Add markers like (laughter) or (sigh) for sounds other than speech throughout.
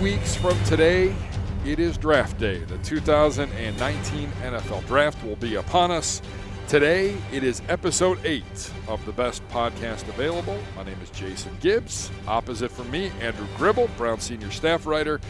weeks from today, it is draft day. The 2019 NFL draft will be upon us. Today, it is episode 8 of the best podcast available. My name is Jason Gibbs. Opposite from me, Andrew Gribble, Brown senior staff writer.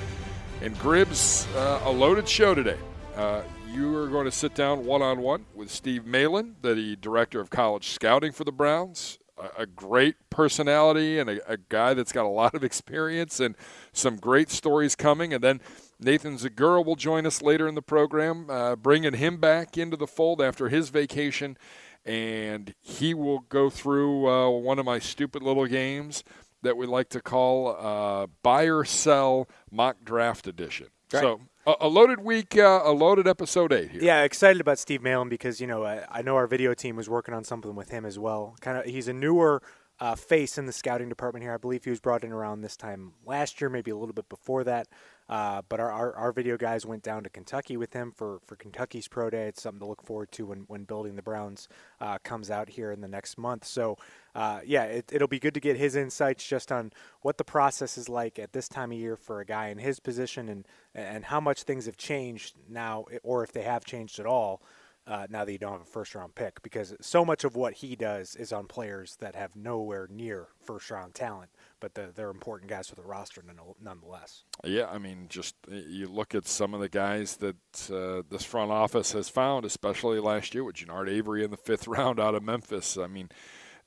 And Gribbs, uh, a loaded show today. Uh, you are going to sit down one on one with Steve Malin, the director of college scouting for the Browns. A, a great personality and a, a guy that's got a lot of experience and some great stories coming. And then Nathan Zegura will join us later in the program, uh, bringing him back into the fold after his vacation. And he will go through uh, one of my stupid little games that we like to call uh, buy or sell mock draft edition. Right. So a, a, loaded week, uh, a loaded episode eight here. Yeah, excited about Steve Malin because you know I, I know our video team was working on something with him as well. Kind of, he's a newer uh, face in the scouting department here. I believe he was brought in around this time last year, maybe a little bit before that. Uh, but our, our, our, video guys went down to Kentucky with him for, for Kentucky's Pro Day. It's something to look forward to when, when Building the Browns uh, comes out here in the next month. So, uh, yeah, it, it'll be good to get his insights just on what the process is like at this time of year for a guy in his position and, and how much things have changed now, or if they have changed at all uh, now that you don't have a first round pick because so much of what he does is on players that have nowhere near first round talent, but the, they're important guys for the roster nonetheless. Yeah, I mean, just you look at some of the guys that uh, this front office has found, especially last year with Genard Avery in the (laughs) fifth round out of Memphis. I mean,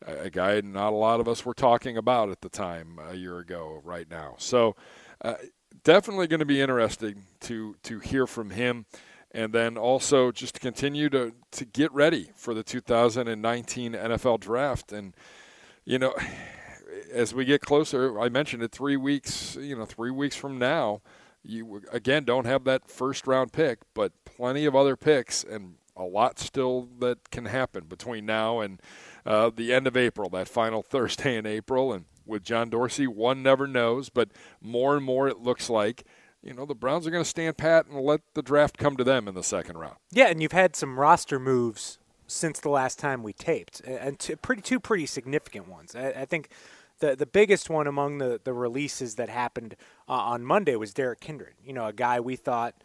a, a guy not a lot of us were talking about at the time a year ago, right now. So, uh, definitely going to be interesting to to hear from him and then also just to continue to, to get ready for the 2019 NFL draft. And, you know, as we get closer, I mentioned it three weeks, you know, three weeks from now, you again don't have that first round pick, but plenty of other picks and a lot still that can happen between now and uh, the end of April, that final (laughs) Thursday in April. And with John Dorsey, one never knows, but more and more it looks like – you know, the Browns are going to stand pat and let the draft come to them in the second round. Yeah, and you've had some roster moves since the last time we taped, and two pretty two pretty significant ones. I, I think the the biggest one among the the releases that happened uh, on Monday was Derrick Kindred. You know, a guy we thought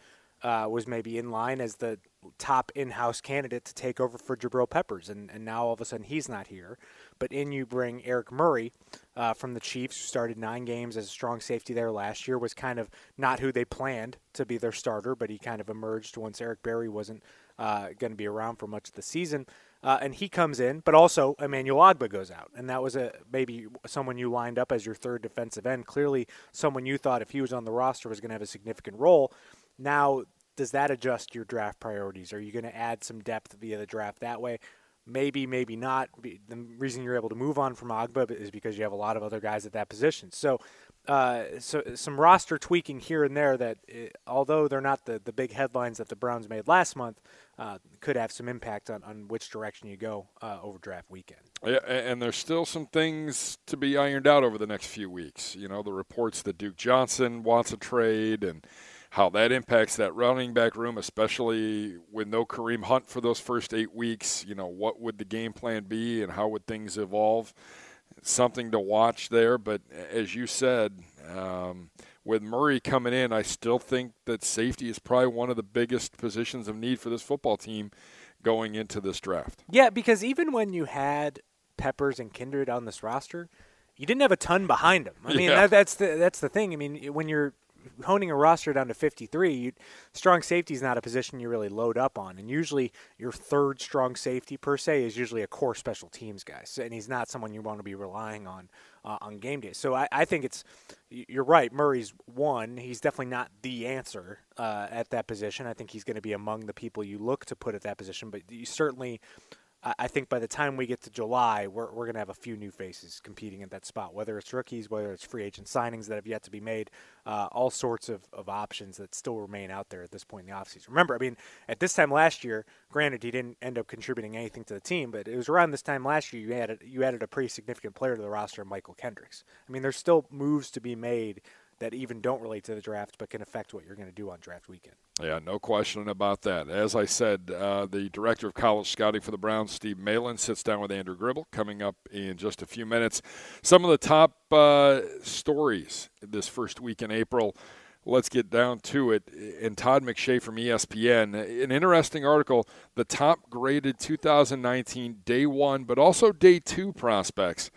uh, was maybe in line as the top in-house candidate to take over for Jabril Peppers, and, and now all of a sudden he's not here. But in you bring Eric Murray uh, from the Chiefs, who started nine games as a strong safety there last year, was kind of not who they planned to be their starter, but he kind of emerged once Eric Berry wasn't uh, going to be around for much of the season. Uh, and he comes in, but also Emmanuel Ogbah goes out, and that was a maybe someone you lined up as your third defensive end. Clearly, someone you thought if he was on the roster was going to have a significant role. Now, does that adjust your draft priorities? Are you going to add some depth via the draft that way? Maybe, maybe not. The reason you're able to move on from Ogbah is because you have a lot of other guys at that position. So, uh, so some roster tweaking here and there that, uh, although they're not the, the big headlines that the Browns made last month, uh, could have some impact on, on which direction you go uh, over draft weekend. Yeah, and there's still some things to be ironed out over the next few weeks. You know, the reports that Duke Johnson wants a trade and – how that impacts that running back room, especially with no Kareem Hunt for those first eight weeks. You know, what would the game plan be and how would things evolve? Something to watch there. But as you said, um, with Murray coming in, I still think that safety is probably one of the biggest positions of need for this football team going into this draft. Yeah, because even when you had Peppers and Kindred on this roster, you didn't have a ton behind them. I mean, yeah. that, that's the that's the thing. I mean, when you're honing a roster down to 53, you, strong safety is not a position you really load up on. And usually your third strong safety per se is usually a core special teams guy. So, and he's not someone you want to be relying on uh, on game day. So I, I, think it's you're right. Murray's one. He's definitely not the answer uh, at that position. I think he's going to be among the people you look to put at that position. But you certainly I think by the time we get to July, we're, we're going to have a few new faces competing at that spot, whether it's rookies, whether it's free agent signings that have yet to be made, uh, all sorts of, of options that still remain out there at this point in the offseason. Remember, I mean, at this time last year, granted, he didn't end up contributing anything to the team, but it was around this time last year you added, you added a pretty significant player to the roster, Mychal Kendricks. I mean, there's still moves to be made that even don't relate to the draft but can affect what you're going to do on draft weekend. Yeah, no question about that. As I said, uh, the director of college scouting for the Browns, Steve Malin, sits down with Andrew Gribble coming up in just a few minutes. Some of the top uh, stories this first week in April. let's get down to it. And Todd McShay from ESPN, an interesting article, the top graded 2019 day one, but also day two prospects.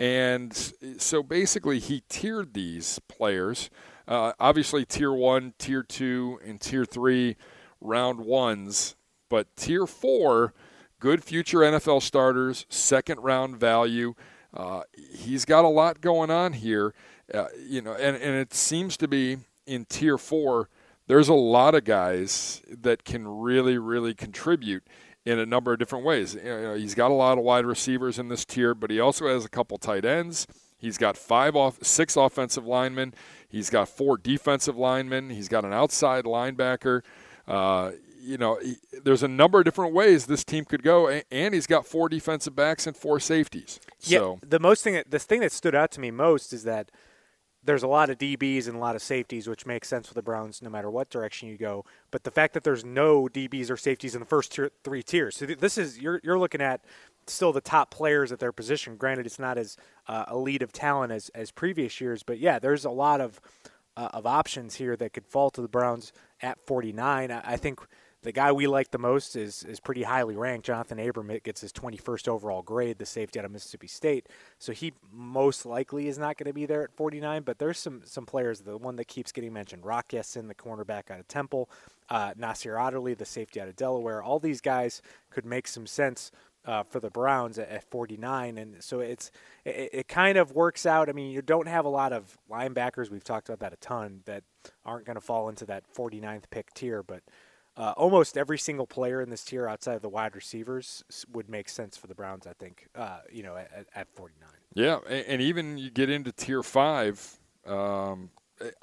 And so basically, he tiered these players. Uh, obviously, tier one, tier two, and tier three round ones. But tier four, good future NFL starters, second round value. Uh, he's got a lot going on here, uh, you know, and, and it seems to be in tier four, there's a lot of guys that can really, really contribute in a number of different ways. You know, he's got a lot of wide receivers in this tier, but he also has a couple tight ends. He's got five off, six offensive linemen. He's got four defensive linemen. He's got an outside linebacker. Uh, you know, he, there's a number of different ways this team could go, and, and he's got four defensive backs and four safeties. Yeah, so. the most thing, that, the thing that stood out to me most is that there's a lot of DBs and a lot of safeties, which makes sense for the Browns no matter what direction you go. But the fact that there's no DBs or safeties in the first tier, three tiers, so this is you're you're looking at still the top players at their position. Granted, it's not as uh, elite of talent as as previous years, but yeah, there's a lot of uh, of options here that could fall to the Browns at 49. I, I think the guy we like the most is is pretty highly ranked. Jonathan Abram gets his 21st overall grade, the safety out of Mississippi State. So he most likely is not going to be there at 49. But there's some some players. The one that keeps getting mentioned, Rock Ya-Sin, the cornerback out of Temple, uh, Nasir Adderley, the safety out of Delaware. All these guys could make some sense. Uh, for the Browns at, at, 49, and so it's it, it, kind of works out. I mean, you don't have a lot of linebackers. We've talked about that a ton that aren't going to fall into that 49th pick tier, but uh, almost every single player in this tier outside of the wide receivers would make sense for the Browns. I think, uh, you know, at, at 49. Yeah, and, and, even you get into tier five. Um,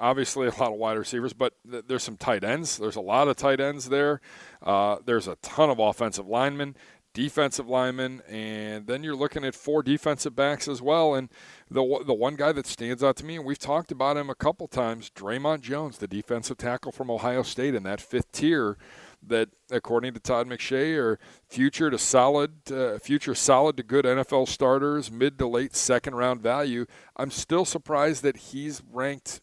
obviously, a lot of wide receivers, but th- there's some tight ends. There's a lot of tight ends there. Uh, there's a ton of offensive linemen defensive linemen, and then you're looking at four defensive backs as well. And the the one guy that stands out to me, and we've talked about him a couple times, Dre'Mont Jones, the defensive tackle from Ohio State in that fifth tier. That, according to Todd McShay, are future to solid, uh, future solid to good NFL starters, mid to late second round value. I'm still surprised that he's ranked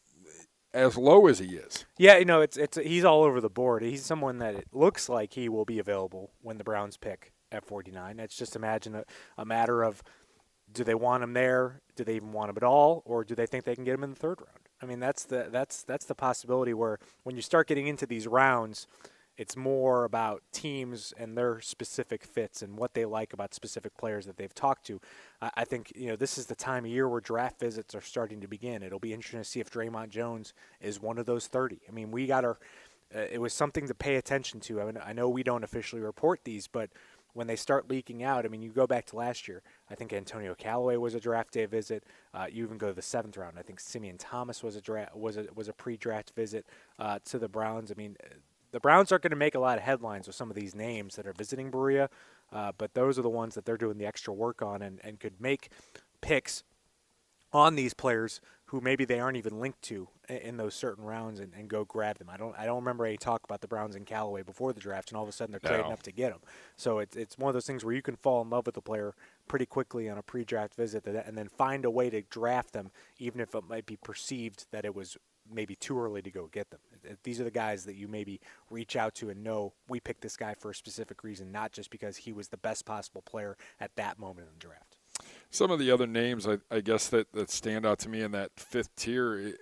as low as he is. Yeah, you know, it's it's he's all over the board. He's someone that it looks like he will be available when the Browns pick at 49. It's just imagine a, a matter of do they want him there? Do they even want him at all, or do they think they can get him in the third round? I mean, that's the that's that's the possibility where when you start getting into these rounds, it's more about teams and their specific fits and what they like about specific players that they've talked to. I think you know this is the time of year where draft visits are starting to begin. It'll be interesting to see if Dre'Mont Jones is one of those 30. I mean, we got our. Uh, it was something to pay attention to. I mean, I know we don't officially report these, but when they start leaking out, I mean, you go back to last year. I think Antonio Callaway was a draft day visit. Uh, you even go to the seventh round. I think Simeon Thomas was a draft was a was a pre-draft visit uh, to the Browns. I mean, the Browns aren't going to make a lot of headlines with some of these names that are visiting Berea, uh, but those are the ones that they're doing the extra work on and, and could make picks on these players who maybe they aren't even linked to in those certain rounds and, and, go grab them. I don't I don't remember any talk about the Browns and Callaway before the draft, and all of a sudden they're trading no. up to get them. So it's it's one of those things where you can fall in love with a player pretty quickly on a pre-draft visit, and then find a way to draft them, even if it might be perceived that it was maybe too early to go get them. These are the guys that you maybe reach out to and know we picked this guy for a specific reason, not just because he was the best possible player at that moment in the draft. Some of the other names, I, I guess, that, that stand out to me in that fifth tier,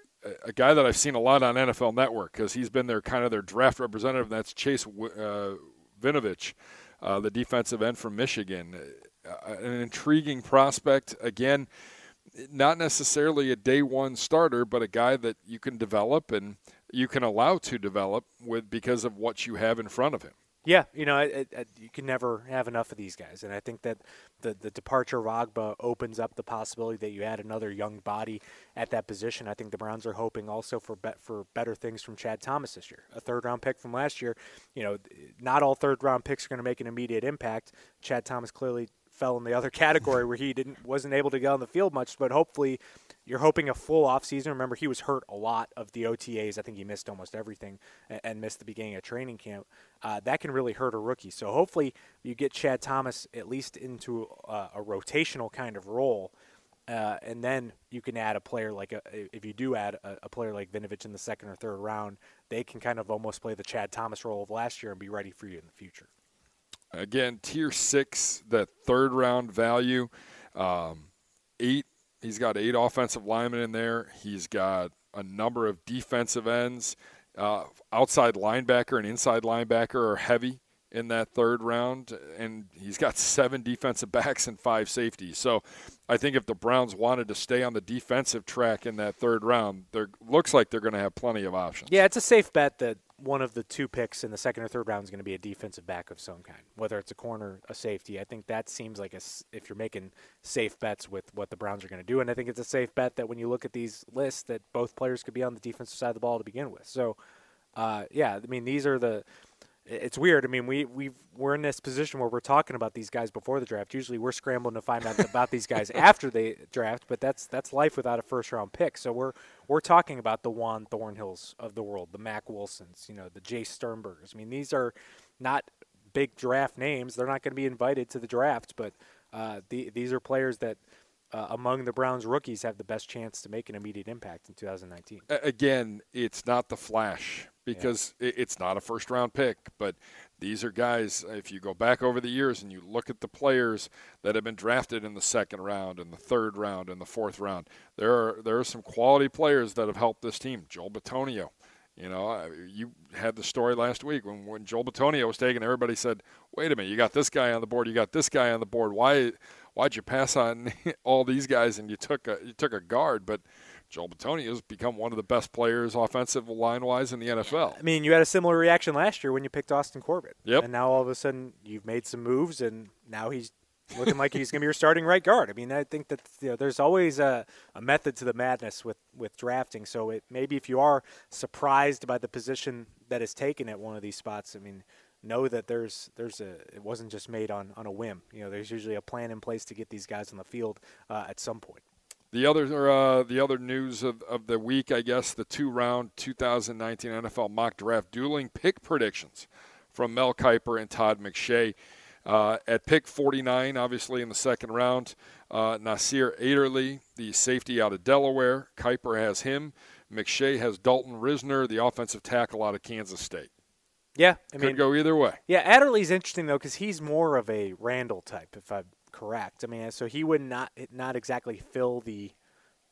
a guy that I've seen a lot on NFL Network because he's been their kind of their draft representative, and that's Chase uh, Winovich, uh, the defensive end from Michigan. Uh, an intriguing prospect. Again, not necessarily a day one starter, but a guy that you can develop and you can allow to develop with because of what you have in front of him. Yeah, you know, it, it, you can never have enough of these guys, and I think that the the departure of Ogbah opens up the possibility that you add another young body at that position. I think the Browns are hoping also for bet for better things from Chad Thomas this year, a third round pick from last year. You know, not all third round picks are going to make an immediate impact. Chad Thomas clearly fell in the other (laughs) category where he didn't wasn't able to get on the field much, but hopefully you're hoping a full off season. Remember, he was hurt a lot of the OTAs. I think he missed almost everything and, missed the beginning of training camp. Uh, that can really hurt a rookie. So hopefully you get Chad Thomas at least into a, a rotational kind of role Uh, and then you can add a player like a, if you do add a, a, player like Winovich in the second or third round, they can kind of almost play the Chad Thomas role of last year and be ready for you in the future. Again, tier six, that third round value, um, eight. He's got eight offensive linemen in there. He's got a number of defensive ends. Uh, outside linebacker and inside linebacker are heavy in that third round, and he's got (laughs) seven defensive backs and five safeties. So I think if the Browns wanted to stay on the defensive track in that third round, there looks like they're going to have plenty of options. Yeah, it's a safe bet that one of the two picks in the second or third round is going to be a defensive back of some kind, whether it's a corner, a safety. I think that seems like a, if you're making safe bets with what the Browns are going to do, and I think it's a safe bet that when you look at these lists, that both players could be on the defensive side of the ball to begin with. So, uh, yeah, I mean these are the it's weird. I mean, we we we're in this position where we're talking about these guys before the draft. Usually, we're scrambling to find out about these guys (laughs) after they draft. But that's that's life without a first round pick. So we're we're talking about the Juan Thornhills of the world, the Mack Wilsons, you know, the Jace Sternbergers. I mean, these are not big draft names. They're not going to be invited to the draft, but uh, the, these are players that. Uh, among the Browns rookies, have the best chance to make an immediate impact in 2019. Again, it's not the flash because yeah. it's not a first round pick. But these are guys, if you go back over the years and you look at the players that have been drafted in the second round and the third round and the fourth round, there are, there are some quality players that have helped this team. Joel Bitonio. You know, you had the story last week when, when Joel Bitonio was taken. Everybody said, "Wait a minute, you got this guy on the board, you got this guy on the board. Why, why'd you pass on (laughs) all these guys and you took a you took a guard?" But Joel Bitonio has become one of the best players offensive line wise in the NFL. I mean, you had a similar reaction last year when you picked Austin Corbett. Yep. And now all of a sudden you've made some moves, and now he's looking like he's going to be your starting right guard. I mean, I think that you know, there's always a, a method to the madness with, with drafting. So it, maybe if you are surprised by the position that is taken at one of these spots, I mean, know that there's there's a it wasn't just made on, on a whim. You know, there's usually a plan in place to get these guys on the field uh, at some point. The other uh, the other news of, of the week, I guess, the two round 2019 NFL mock draft dueling pick predictions from Mel Kiper and Todd McShay. Uh, at pick 49, obviously in the second round, uh, Nasir Adderley, the safety out of Delaware. Kiper has him. McShay has Dalton Risner, the offensive tackle out of Kansas State. Yeah, I Could mean, go either way. Yeah, Adderley's interesting though because he's more of a Randall type, if I correct. I mean, so he would not not exactly fill the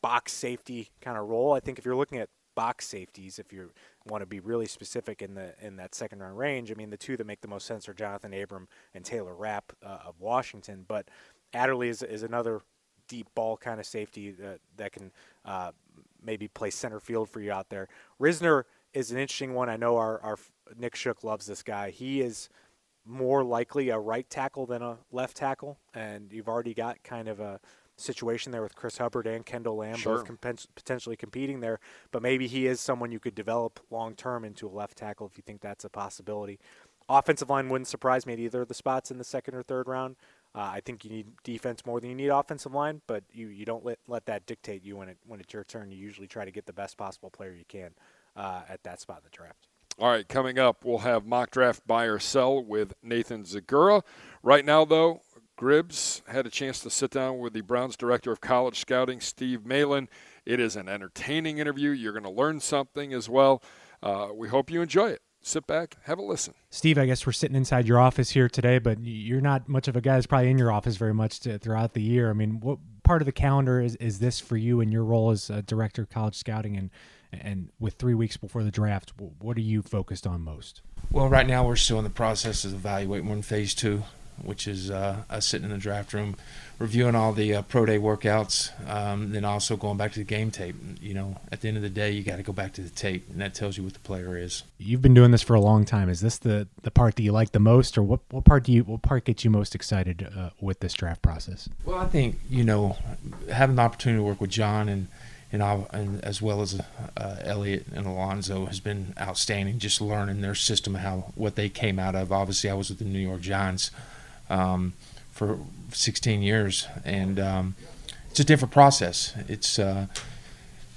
box safety kind of role. I think if you're looking at box safeties, if you want to be really specific in the in that second round range, I mean, the two that make the most sense are Jonathan Abram and Taylor Rapp uh, of Washington. But Adderley is, is another deep ball kind of safety that that can uh, maybe play center field for you out there. Risner is an interesting one. I know our, our Nick Shook loves this guy. He is more likely a right tackle than a left tackle, and you've already got kind of a situation there with Chris Hubbard and Kendall Lamb sure. both potentially competing there. But maybe he is someone you could develop long term into a left tackle if you think that's a possibility. Offensive line wouldn't surprise me at either of the spots in the second or third round. Uh, I think you need defense more than you need offensive line, but you, you don't let, let that dictate you when it when it's your turn. You usually try to get the best possible player you can uh, at that spot in the draft. All right, coming up, we'll have mock draft buy or sell with Nathan Zegura. Right now, though, Gribbs had a chance to sit down with the Browns director of college scouting, Steve Malin. It is an entertaining interview. You're going to learn something as well. Uh, we hope you enjoy it. Sit back, have a listen. Steve, I guess we're sitting inside your office here today, but you're not much of a guy that's probably in your office very much to, throughout the year. I mean, what part of the calendar is, is this for you in your role as a director of college scouting and and with three weeks before the draft, what are you focused on most? Well, right now we're still in the process of evaluating one phase two, which is uh, us sitting in the draft room, reviewing all the uh, pro day workouts, um, then also going back to the game tape. You know, at the end of the day, you got to go back to the tape, and that tells you what the player is. You've been doing this for a long time. Is this the the part that you like the most, or what what part do you what part gets you most excited uh, with this draft process? Well, I think you know having the opportunity to work with John and and, I, and as well as uh, Eliot and Alonzo has been outstanding. Just learning their system, how what they came out of. Obviously, I was with the New York Giants um, for 16 years, and um, it's a different process. It's uh,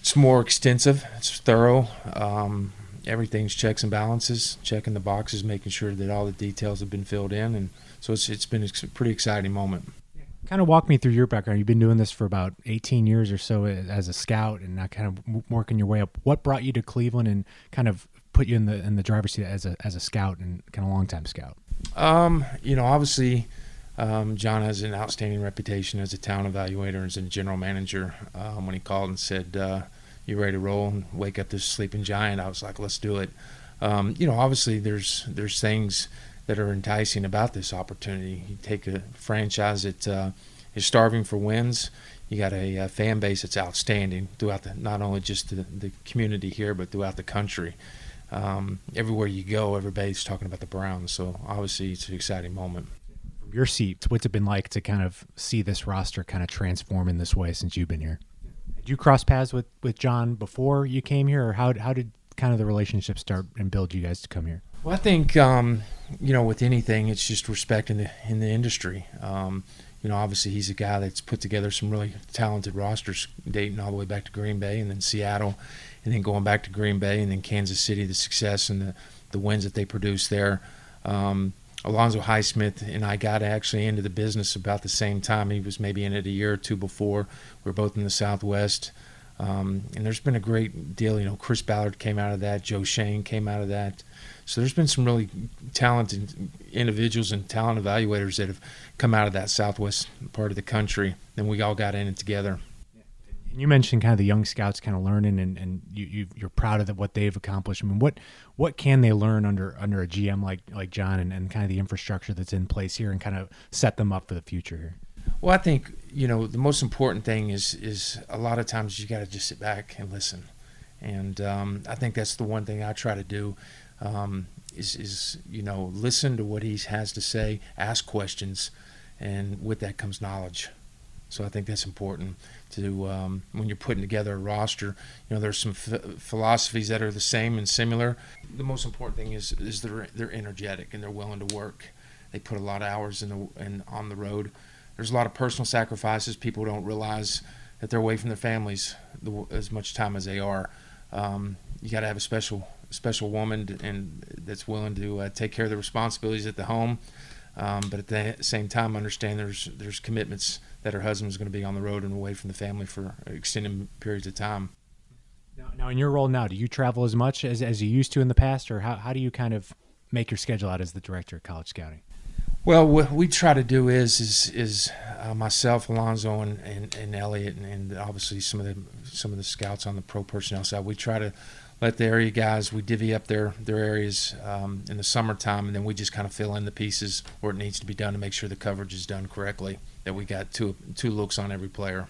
it's more extensive. It's thorough. Um, everything's checks and balances, checking the boxes, making sure that all the details have been filled in, and so it's it's been a pretty exciting moment. Kind of walk me through your background. You've been doing this for about 18 years or so as a scout, and now kind of working your way up. What brought you to Cleveland and kind of put you in the in the driver's seat as a as a scout and kind of long time scout? Um, you know, obviously, um, John has an outstanding reputation as a town evaluator and as a general manager. Um, when he called and said, uh, "You ready to roll and wake up this sleeping giant?" I was like, "Let's do it." Um, you know, obviously, there's there's things that are enticing about this opportunity. You take a franchise that uh, is starving for wins. You got a, a, fan base that's outstanding throughout the not only just the, the community here, but throughout the country. Um, everywhere you go, everybody's talking about the Browns. So obviously, it's an exciting moment. From your seat, what's it been like to kind of see this roster kind of transform in this way since you've been here? Did you cross paths with, with John before you came here, or how how did kind of the relationship start and build you guys to come here? Well, I think um, you know with anything, it's just respect in the in the industry. Um, you know, obviously he's a guy that's put together some really talented rosters, dating all the way back to Green Bay and then Seattle, and then going back to Green Bay and then Kansas City. The success and the the wins that they produced there. Um, Alonzo Highsmith and I got actually into the business about the same time. He was maybe in it a year or two before. We are both in the Southwest. Um, and there's been a great deal. You know, Chris Ballard came out of that. Joe Schoen came out of that. So there's been some really talented individuals and talent evaluators that have come out of that southwest part of the country, and we all got in it together. And you mentioned kind of the young scouts kind of learning, and, and you, you are proud of the, what they've accomplished. I mean, what what can they learn under under a GM like like John, and, and kind of the infrastructure that's in place here, and kind of set them up for the future here? Well, I think you know the most important thing is is a lot of times you got to just sit back and listen, and um, I think that's the one thing I try to do. Um, is, is you know listen to what he has to say, ask questions, and with that comes knowledge. So I think that's important to um, when you're putting together a roster. You know, there's some philosophies that are the same and similar. The most important thing is is they're they're energetic and they're willing to work. They put a lot of hours in the in on the road. There's a lot of personal sacrifices. People don't realize that they're away from their families the, as much time as they are. Um, you got to have a special special woman and that's willing to uh, take care of the responsibilities at the home, um, but at the same time understand there's there's commitments that her husband's going to be on the road and away from the family for extended periods of time. Now, now, in your role now, do you travel as much as, as you used to in the past, or how, how do you kind of make your schedule out as the director of college scouting? Well, what we try to do is is is uh, myself, Alonzo, and, and, and Eliot, and, and, obviously some of the some of the scouts on the pro personnel side. We try to let the area guys we divvy up their their areas um, in the summertime, and then we just kind of fill in the pieces where it needs to be done to make sure the coverage is done correctly. That we got two two looks on every player.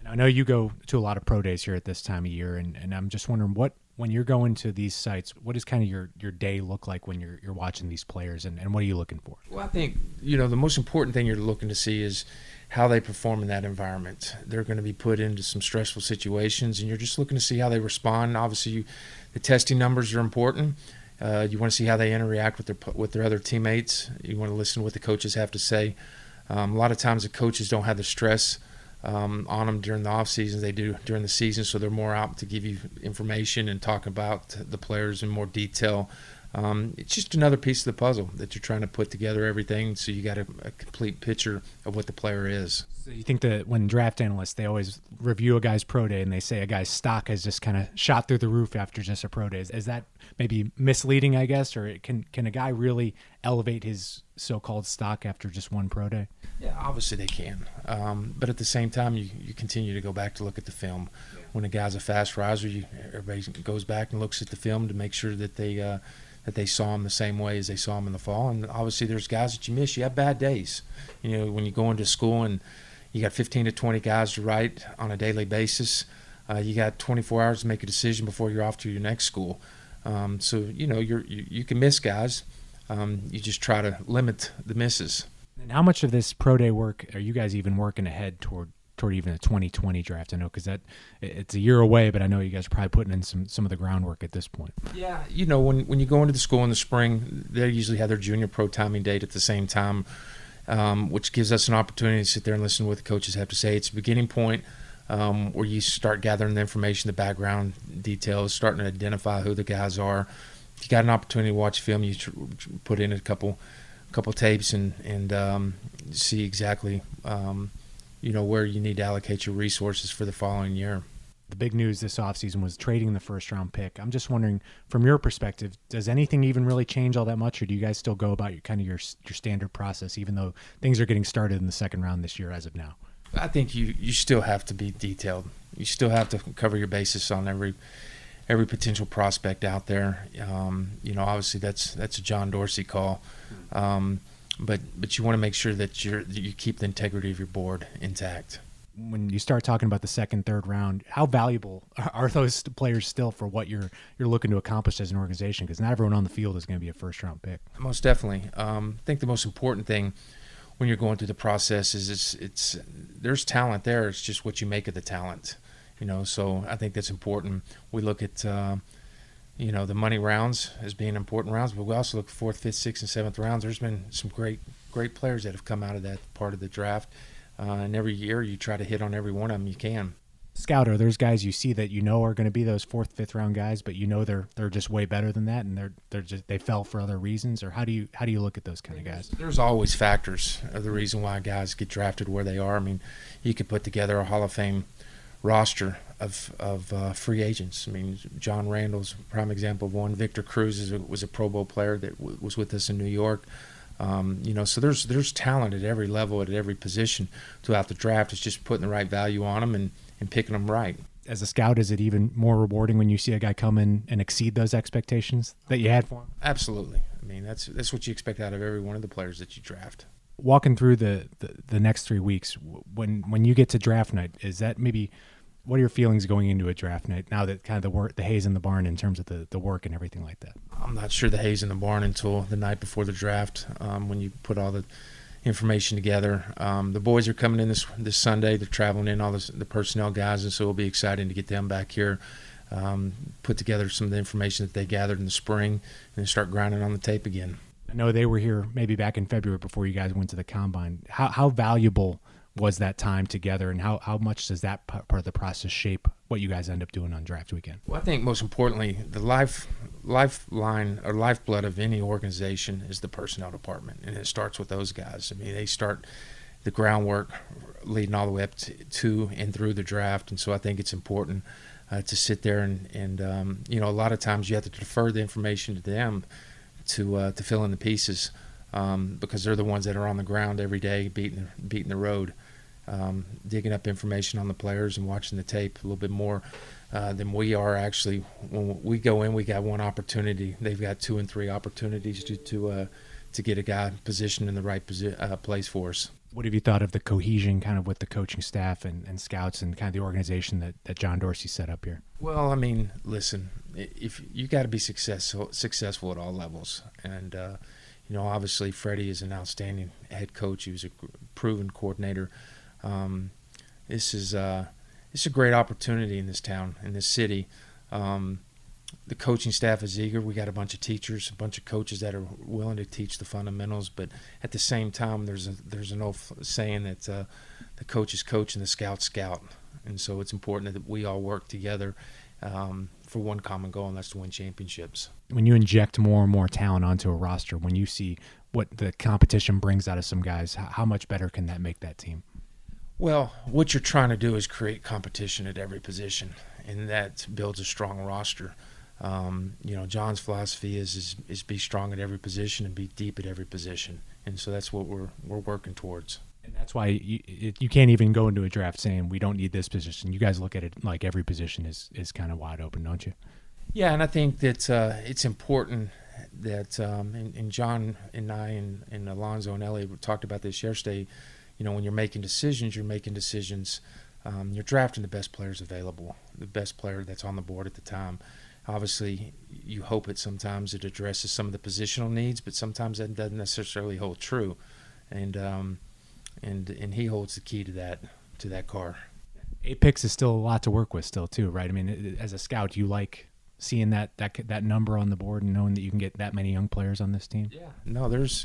And I know you go to a lot of pro days here at this time of year, and, and I'm just wondering what when you're going to these sites, what does kind of your, your day look like when you're you're watching these players, and, and what are you looking for? Well, I think you know the most important thing you're looking to see is how they perform in that environment. They're going to be put into some stressful situations, and you're just looking to see how they respond. Obviously, you, the testing numbers are important. Uh, you want to see how they interact with their with their other teammates. You want to listen to what the coaches have to say. Um, a lot of times, the coaches don't have the stress um, on them during the off season they do during the season, so they're more out to give you information and talk about the players in more detail. Um, it's just another piece of the puzzle that you're trying to put together everything so you got a, a, complete picture of what the player is. So you think that when draft analysts they always review a guy's pro day and they say a guy's stock has just kind of shot through the roof after just a pro day. Is that maybe misleading, I guess, or can can a guy really elevate his so-called stock after just one pro day? Yeah, obviously they can, um, but at the same time, you, you continue to go back to look at the film. When a guy's a fast riser, you, everybody goes back and looks at the film to make sure that they. Uh, that they saw him the same way as they saw him in the fall. And obviously, there's guys that you miss. You have bad days. You know, when you go into school and you got 15 to 20 guys to write on a daily basis, uh, you got 24 hours to make a decision before you're off to your next school. Um, so you know, you're, you you can miss guys. Um, you just try to limit the misses. And how much of this pro day work are you guys even working ahead toward toward even a 2020 draft. I know because that it's a year away, but I know you guys are probably putting in some some of the groundwork at this point. Yeah, you know when when you go into the school in the spring, they usually have their junior pro timing date at the same time, um, which gives us an opportunity to sit there and listen to what the coaches have to say. It's a beginning point. Um, where you start gathering the information, the background details, starting to identify who the guys are. If you got an opportunity to watch film, you put in a couple couple tapes and and um, see exactly, um, you know, where you need to allocate your resources for the following year. The big news this offseason was trading the first round pick. I'm just wondering, from your perspective, does anything even really change all that much, or do you guys still go about your kind of your your standard process, even though things are getting started in the second round this year as of now? I think you you still have to be detailed. You still have to cover your basis on every every potential prospect out there. Um, you know, obviously that's that's a John Dorsey call, um, but but you want to make sure that you you keep the integrity of your board intact. When you start talking about the second, third round, how valuable are those players still for what you're you're looking to accomplish as an organization? Because not everyone on the field is going to be a first round pick. Most definitely. Um, I think the most important thing when you're going through the process is it's it's there's talent there. It's just what you make of the talent you know. So I think that's important. We look at uh, you know the money rounds as being important rounds, but we also look fourth, fifth, sixth, and seventh rounds. There's been some great great players that have come out of that part of the draft, uh, and every year you try to hit on every one of them you can. Scouter, there's guys you see that you know are going to be those fourth, fifth round guys, but you know they're they're just way better than that, and they're they're just they fell for other reasons. Or how do you how do you look at those kind of guys? There's always factors of the reason why guys get drafted where they are. I mean, you could put together a Hall of Fame roster of of uh, free agents. I mean, John Randle's a prime example of one. Victor Cruz a, was a Pro Bowl player that w- was with us in New York. Um, you know, so there's there's talent at every level at every position throughout the draft. It's just putting the right value on them and, and picking them right. As a scout, is it even more rewarding when you see a guy come in and exceed those expectations that you had for him? Absolutely. I mean, that's that's what you expect out of every one of the players that you draft. Walking through the, the, the next three weeks, when when you get to draft night, is that maybe what are your feelings going into a draft night now that kind of the work, the haze in the barn in terms of the, the work and everything like that? I'm not sure the haze in the barn until the night before the draft um, when you put all the information together. Um, the boys are coming in this this Sunday. They're traveling in all this, the personnel guys, and so it'll be exciting to get them back here. Um, put together some of the information that they gathered in the spring, and start grinding on the tape again. I know they were here maybe back in February before you guys went to the combine. How how valuable was that time together, and how, how much does that part of the process shape what you guys end up doing on draft weekend? Well, I think most importantly, the life lifeline or lifeblood of any organization is the personnel department, and it starts with those guys. I mean, they start the groundwork leading all the way up to, to and through the draft, and so I think it's important uh, to sit there and and um, you know a lot of times you have to defer the information to them to uh, to fill in the pieces. Um, because they're the ones that are on the ground every day beating beating the road um, digging up information on the players and watching the tape a little bit more uh, than we are actually. When we go in, we got one opportunity. They've got two and three opportunities to to, uh, to get a guy positioned in the right posi- uh, place for us. What have you thought of the cohesion kind of with the coaching staff and, and scouts and kind of the organization that, that John Dorsey set up here? Well, I mean, listen, if you got to be successful successful at all levels, and uh, you know, obviously Freddie is an outstanding head coach. He was a proven coordinator. Um, this is uh, is a great opportunity in this town, in this city. Um, the coaching staff is eager. We got a bunch of teachers, a bunch of coaches that are willing to teach the fundamentals. But at the same time, there's a there's an old saying that uh, the coach is coach and the scout scout, and so it's important that we all work together um, for one common goal, and that's to win championships. When you inject more and more talent onto a roster, when you see what the competition brings out of some guys, how much better can that make that team? Well, what you're trying to do is create competition at every position, and that builds a strong roster. Um, you know, John's philosophy is, is is be strong at every position and be deep at every position, and so that's what we're we're working towards. And that's why you, it, you can't even go into a draft saying we don't need this position. You guys look at it like every position is is kind of wide open, don't you? Yeah, and I think that uh, it's important that um, and, and, John and I and, and Alonzo and Ellie talked about this yesterday you know, when you're making decisions, you're making decisions. Um, you're drafting the best players available, the best player that's on the board at the time. Obviously, you hope it sometimes it addresses some of the positional needs, but sometimes that doesn't necessarily hold true. And um, and and he holds the key to that to that car. Eight picks is still a lot to work with, still too, right? I mean, as a scout, you like seeing that that that number on the board and knowing that you can get that many young players on this team. Yeah. No, there's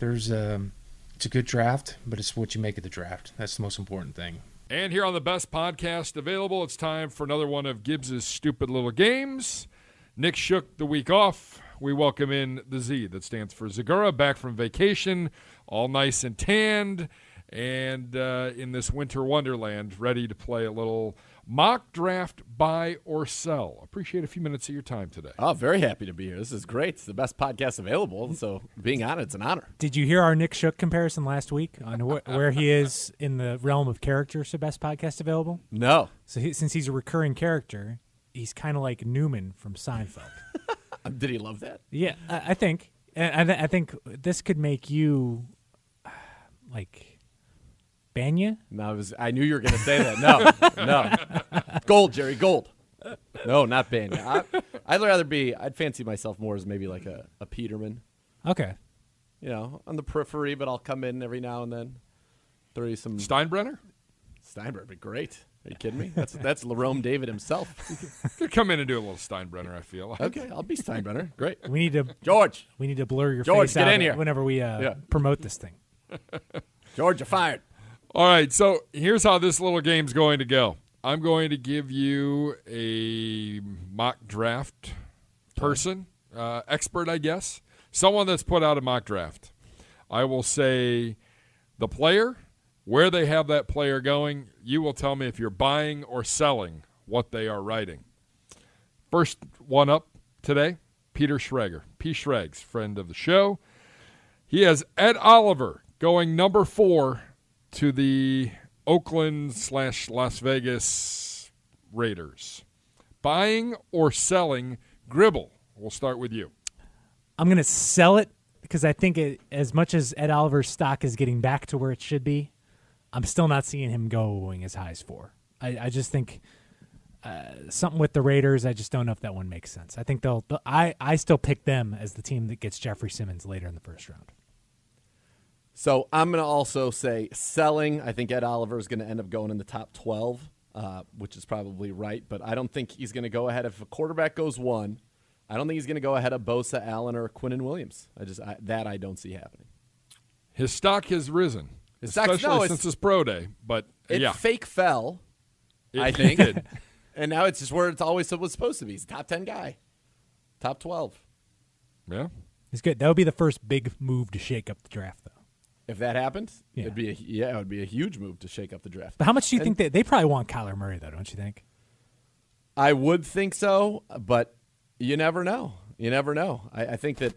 there's um, it's a good draft, but it's what you make of the draft. That's the most important thing. And here on the best podcast available, it's time for another one of Gibbs's stupid little games. Nick shook the week off. we welcome in the Z that stands for Zegura, back from vacation, all nice and tanned, and uh, in this winter wonderland, ready to play a little mock draft buy or sell. Appreciate a few minutes of your time today. Oh, very happy to be here. This is great. It's the best podcast available. So being on it's an honor. Did you hear our Nick Shook comparison last week on wh- where he is in the realm of characters? The best podcast available. No. So he, since he's a recurring character, he's kind of like Newman from Seinfeld. (laughs) Um, did he love that? yeah, I, I think. And I, th- I think this could make you like Bania. No, I was. I knew you were going to say that. No, no. Gold, Jerry, gold. No, not Bania. I, I'd rather be. I'd fancy myself more as maybe like a, a Peterman. Okay. You know, on the periphery, but I'll come in every now and then. Throw you some Steinbrenner? Steinberg. Be great. Are you kidding me? That's that's Lerome David himself. (laughs) Could come in and do a little Steinbrenner, I feel like. Okay, I'll be Steinbrenner. Great. We need to George, we need to blur your George, face get out in here. whenever we uh, Yeah. promote this thing. George, you're fired. All right, so here's how this little game's going to go. I'm going to give you a mock draft person, uh, expert, I guess, someone that's put out a mock draft. I will say the player, where they have that player going. You will tell me if you're buying or selling what they are writing. First one up today, Peter Schrager. P. Schrags, friend of the show. He has Ed Oliver going number four to the Oakland slash Las Vegas Raiders. Buying or selling Gribble? We'll start with you. I'm going to sell it because I think it, as much as Ed Oliver's stock is getting back to where it should be, I'm still not seeing him going as high as four. I, I just think uh, something with the Raiders. I just don't know if that one makes sense. I think they'll. I I still pick them as the team that gets Jeffrey Simmons later in the first round. So I'm going to also say selling. I think Ed Oliver is going to end up going in the top 12, uh, which is probably right. But I don't think he's going to go ahead. If a quarterback goes one, I don't think he's going to go ahead of Bosa, Allen, or Quinnen Williams. I just I, that I don't see happening. His stock has risen, His stock- especially no, since his pro day. But It yeah, fake fell, it I (laughs) think. did. and now it's just where it's always was supposed to be. He's a top 10 guy, top 12. yeah. It's good. That would be the first big move to shake up the draft, though. If that happened, Yeah. it'd be a, yeah, it would be a huge move to shake up the draft. But how much do you And- think they they probably want Kyler Murray though? Don't you think? I would think so, but you never know. You never know. I, I think that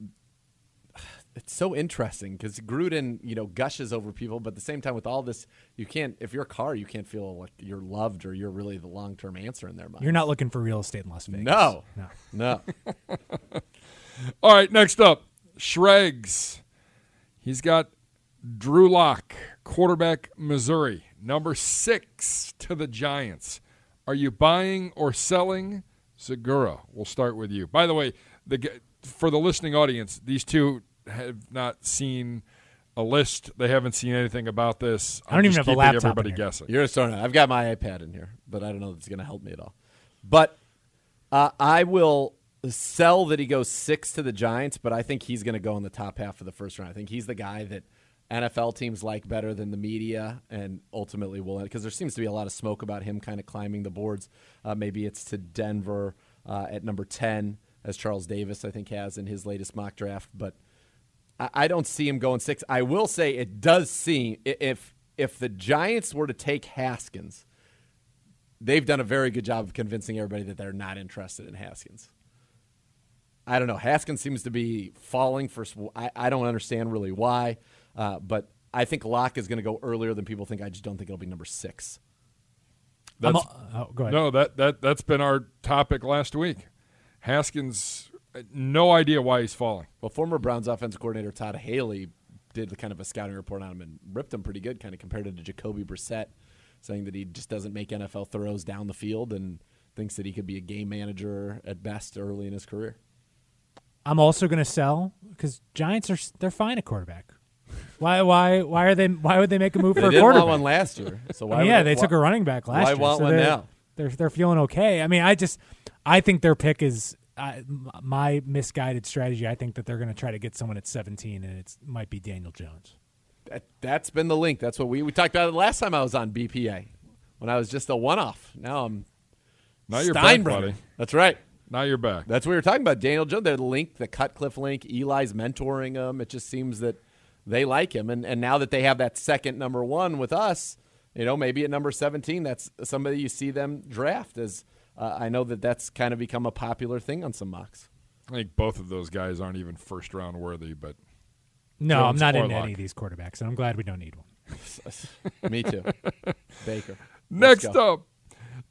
(sighs) it's so interesting because Gruden, you know, gushes over people, but at the same time, with all this, you can't. If you're a car, you can't feel like you're loved or you're really the long term answer in their mind. You're not looking for real estate in Las Vegas. No, no. no. (laughs) (laughs) All right, next up, Schrags. He's got Drew Lock, quarterback, Missouri, number six to the Giants. Are you buying or selling Zegura? We'll start with you. By the way, the for the listening audience, these two have not seen a list. They haven't seen anything about this. I don't I'm even just have a keeping laptop in Everybody here. guessing. You're starting. I've got my iPad in here, but I don't know if it's going to help me at all. But uh, I will sell that he goes six to the Giants, but I think he's going to go in the top half of the first round. I think he's the guy that NFL teams like better than the media, and ultimately will end because there seems to be a lot of smoke about him kind of climbing the boards. Uh, maybe it's to Denver uh, at number ten, as Charles Davis I think has in his latest mock draft, but. I- I don't see him going six. I will say it does seem if if the Giants were to take Haskins, they've done a very good job of convincing everybody that they're not interested in Haskins. I don't know. Haskins seems to be falling for. I, I don't understand really why, uh, but I think Lock is going to go earlier than people think. I just don't think it'll be number six. That's, a- oh, go ahead. no, that that that's been our topic last week. Haskins, uh, no idea why he's falling. Well, former Browns offensive coordinator Todd Haley did kind of a scouting report on him and ripped him pretty good, kind of compared it to Jacoby Brissett, saying that he just doesn't make NFL throws down the field and thinks that he could be a game manager at best early in his career. I'm also going to sell because Giants are they're fine at quarterback. Why why why are they why would they make a move They for a didn't quarterback? want one last year, so why? I mean, yeah, they why- took a running back last why year. want so one they're, now? They're they're feeling okay. I mean, I just I think their pick is m- my misguided strategy. I think that they're going to try to get someone at 17, and it might be Daniel Jones. That, that's been the link. That's what we we talked about it last time I was on BPA when I was just a one-off. Now I'm Now you're back, buddy. That's right. Now you're back. That's what we were talking about. Daniel Jones, the link, the Cutcliffe link. Eli's mentoring him. It just seems that they like him, and and now that they have that second number one with us, you know, maybe at number seventeen, that's somebody you see them draft. As uh, I know that that's kind of become a popular thing on some mocks. I think both of those guys aren't even first round worthy, but No, I'm not in Luck. any of these quarterbacks, and I'm glad we don't need one. (laughs) Me too, (laughs) Baker. Next up,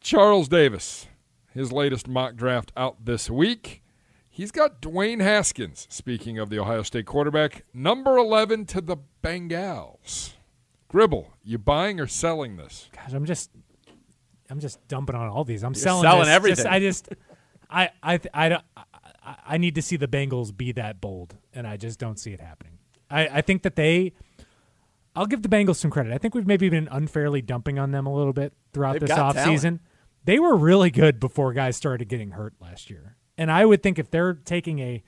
Charles Davis. His latest mock draft out this week. He's got Dwayne Haskins, speaking of the Ohio State quarterback, number 11 to the Bengals. Gribble, you buying or selling this? Gosh, I'm just, I'm just dumping on all these. I'm You're selling, selling this. everything. Just- I just, I, I, I don't. I, I need to see the Bengals be that bold, and I just don't see it happening. I, I think that they. I'll give the Bengals some credit. I think we've maybe been unfairly dumping on them a little bit throughout They've this got offseason. They were really good before guys started getting hurt last year. And I would think if they're taking a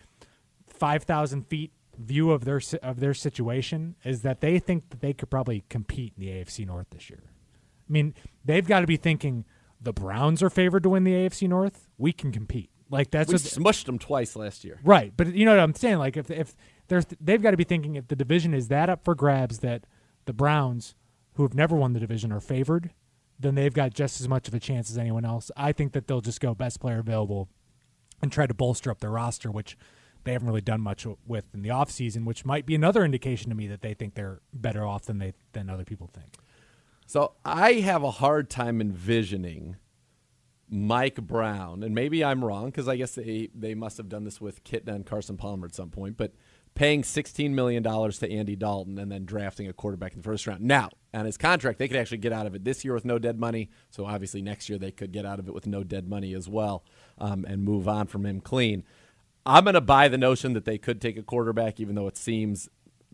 5,000 feet view of their of their situation is that they think that they could probably compete in the AFC North this year. I mean, they've got to be thinking the Browns are favored to win the AFC North. We can compete. Like that's We what, smushed them twice last year. Right, but you know what I'm saying. Like if if there's they've got to be thinking if the division is that up for grabs that the Browns, who have never won the division, are favored, then they've got just as much of a chance as anyone else. I think that they'll just go best player available and try to bolster up their roster, which they haven't really done much with in the offseason, which might be another indication to me that they think they're better off than they than other people think. So I have a hard time envisioning Mike Brown, and maybe I'm wrong because I guess they, they must have done this with Kitna and Carson Palmer at some point, but paying $16 million to Andy Dalton and then drafting a quarterback in the first round. Now, on his contract, they could actually get out of it this year with no dead money. So obviously next year they could get out of it with no dead money as well um, and move on from him clean. I'm going to buy the notion that they could take a quarterback, even though it seems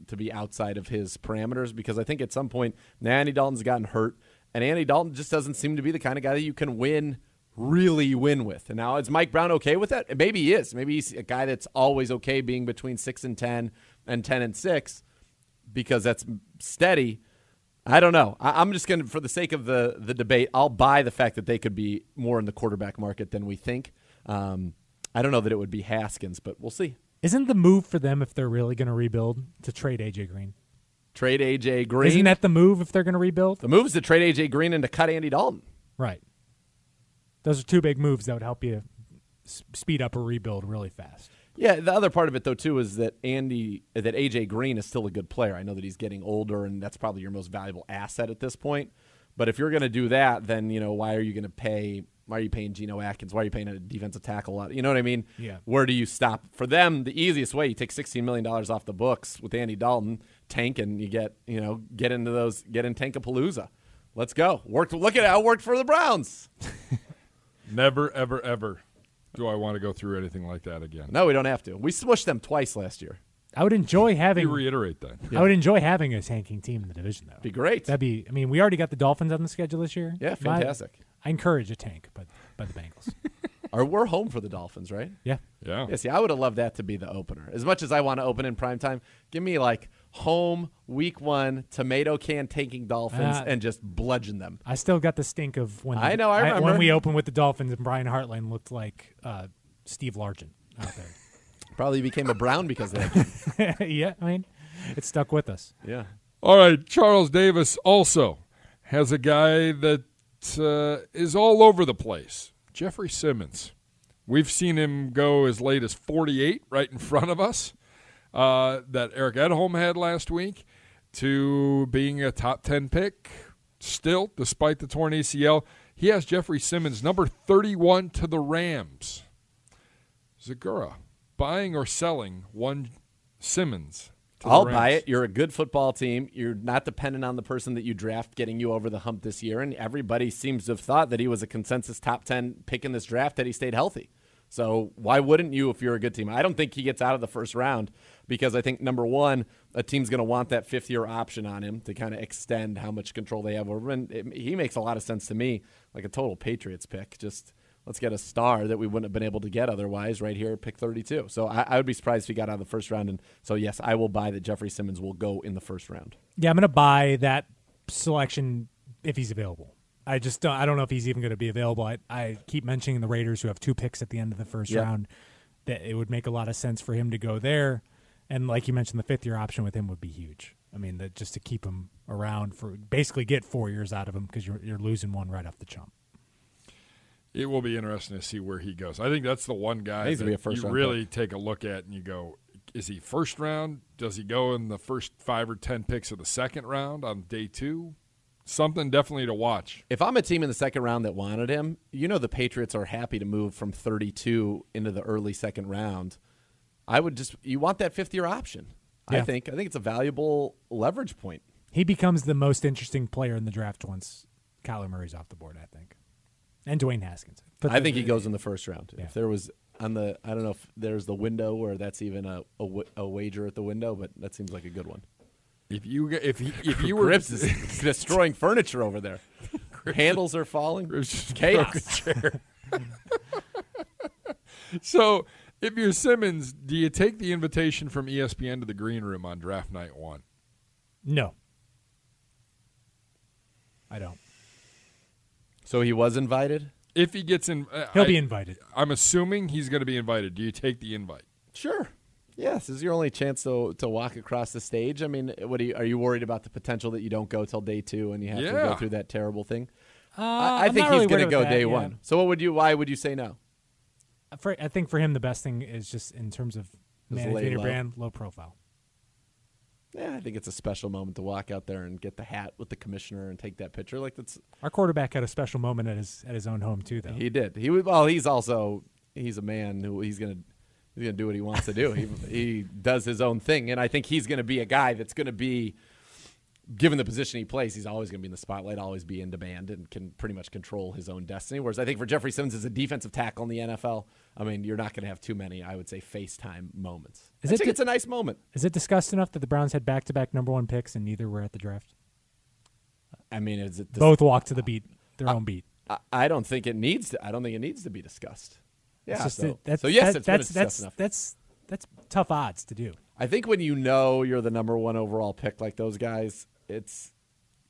to be outside of his parameters, because I think at some point, Andy Dalton's gotten hurt, and Andy Dalton just doesn't seem to be the kind of guy that you can win, really win with. And now is Mike Brown okay with that? Maybe he is. Maybe he's a guy that's always okay being between six and ten and ten and six, because that's steady. I don't know. I, I'm just gonna, for the sake of the the debate, I'll buy the fact that they could be more in the quarterback market than we think. Um, I don't know that it would be Haskins, but we'll see. Isn't the move for them if they're really going to rebuild to trade AJ Green? Trade AJ Green. Isn't that the move if they're going to rebuild? the move is to trade AJ Green and to cut Andy Dalton? Right. Those are two big moves that would help you speed up a rebuild really fast. Yeah, the other part of it though too is that Andy that AJ Green is still a good player. I know that he's getting older and that's probably your most valuable asset at this point. But if you're going to do that, then you know why are you going to pay? Why are you paying Geno Atkins? Why are you paying a defensive tackle a lot? You know what I mean? Yeah. Where do you stop? For them, the easiest way you take 16 million dollars off the books with Andy Dalton, tank, and you get you know get into those get in Tankapalooza. Let's go. Worked. Look at how it worked for the Browns. (laughs) Never, ever, ever do I want to go through anything like that again. No, we don't have to. We smushed them twice last year. I would enjoy having. You reiterate that. I would enjoy having a tanking team in the division, though. Be great. That'd be. I mean, we already got the Dolphins on the schedule this year. Yeah, My- fantastic. I encourage a tank, but by the Bengals. (laughs) Or we're home for the Dolphins, right? yeah. Yeah. Yeah, see, I would have loved that to be the opener. As much as I want to open in prime time, give me like home week one tomato can tanking Dolphins Ah. and just bludgeon them. I still got the stink of when I know, I remember. when we opened with the Dolphins and Brian Hartline looked like uh, Steve Largent out there. (laughs) Probably became a Brown because of that. (laughs) yeah, I mean, it stuck with us. yeah. All right, Charles Davis also has a guy that uh, is all over the place. Jeffrey Simmons. We've seen him go as late as 48 right in front of us uh, that Eric Edholm had last week to being a top 10 pick still, despite the torn ACL. He has Jeffrey Simmons, number 31 to the Rams. Zegura, buying or selling one Simmons? I'll buy it. You're a good football team. You're not dependent on the person that you draft getting you over the hump this year. And everybody seems to have thought that he was a consensus top 10 pick in this draft that he stayed healthy. So why wouldn't you if you're a good team? I don't think he gets out of the first round because I think, number one, a team's going to want that fifth year option on him to kind of extend how much control they have over him. And he makes a lot of sense to me, like a total Patriots pick. Just let's get a star that we wouldn't have been able to get otherwise right here at pick 32. So I, I would be surprised if he got out of the first round. And so, yes, I will buy that Jeffrey Simmons will go in the first round. Yeah, I'm going to buy that selection if he's available. I just don't, I don't know if he's even going to be available. I, I keep mentioning the Raiders who have two picks at the end of the first Yeah. round. That it would make a lot of sense for him to go there, and like you mentioned, the fifth year option with him would be huge. I mean, that just to keep him around for basically get four years out of him because you're you're losing one right off the jump. It will be interesting to see where he goes. I think that's the one guy that gonna be a first you round really take a look at and you go, is he first round? Does he go in the first five or ten picks of the second round on day two? Something definitely to watch. If I'm a team in the second round that wanted him, you know the Patriots are happy to move from 32 into the early second round. I would just you want that fifth year option. I think I think it's a valuable leverage point. He becomes the most interesting player in the draft once Kyler Murray's off the board. I think, and Dwayne Haskins. But I think he goes in the first round. Yeah. If there was on the I don't know if there's the window where that's even a, a, a wager at the window, but that seems like a good one. If you get- if he, (laughs) if you were Grips is (laughs) destroying furniture over there. Handles are falling. Chaos. broke a chair. (laughs) so if you're Simmons, do you take the invitation from ESPN to the green room on draft night one? no. I don't. So he was invited. If he gets in, uh, He'll I- be invited. I'm assuming he's going to be invited. Do you take the invite? Sure. Yes, this is your only chance to to walk across the stage. I mean, what are you, are you worried about the potential that you don't go till day two and you have to go through that terrible thing? Uh, I, I think not he's really going to go that, day yeah. one. So what would you? Why would you say no? For, I think for him, the best thing is just in terms of managing your low. brand, low profile. Yeah, I think it's a special moment to walk out there and get the hat with the commissioner and take that picture. Like that's Our quarterback had a special moment at his at his own home too, though. he did. He was well. He's also he's a man who he's gonna he's gonna do what he wants to do. he (laughs) he does his own thing, and I think he's gonna be a guy that's gonna be given the position he plays. He's always gonna be in the spotlight, always be in demand, and can pretty much control his own destiny. Whereas I think for Jeffrey Simmons as a defensive tackle in the NFL, I mean, you're not gonna have too many. I would say FaceTime moments. Is I it think di- it's a nice moment. Is it discussed enough that the Browns had back to back number one picks and neither were at the draft? I mean, is it Both walked to the beat, their own beat. I, I don't think it needs to. I don't think it needs to be discussed. Yeah. So, that- that's, so yes, that- that's that's enough. that's that's tough odds to do. I think when you know you're the number one overall pick like those guys, it's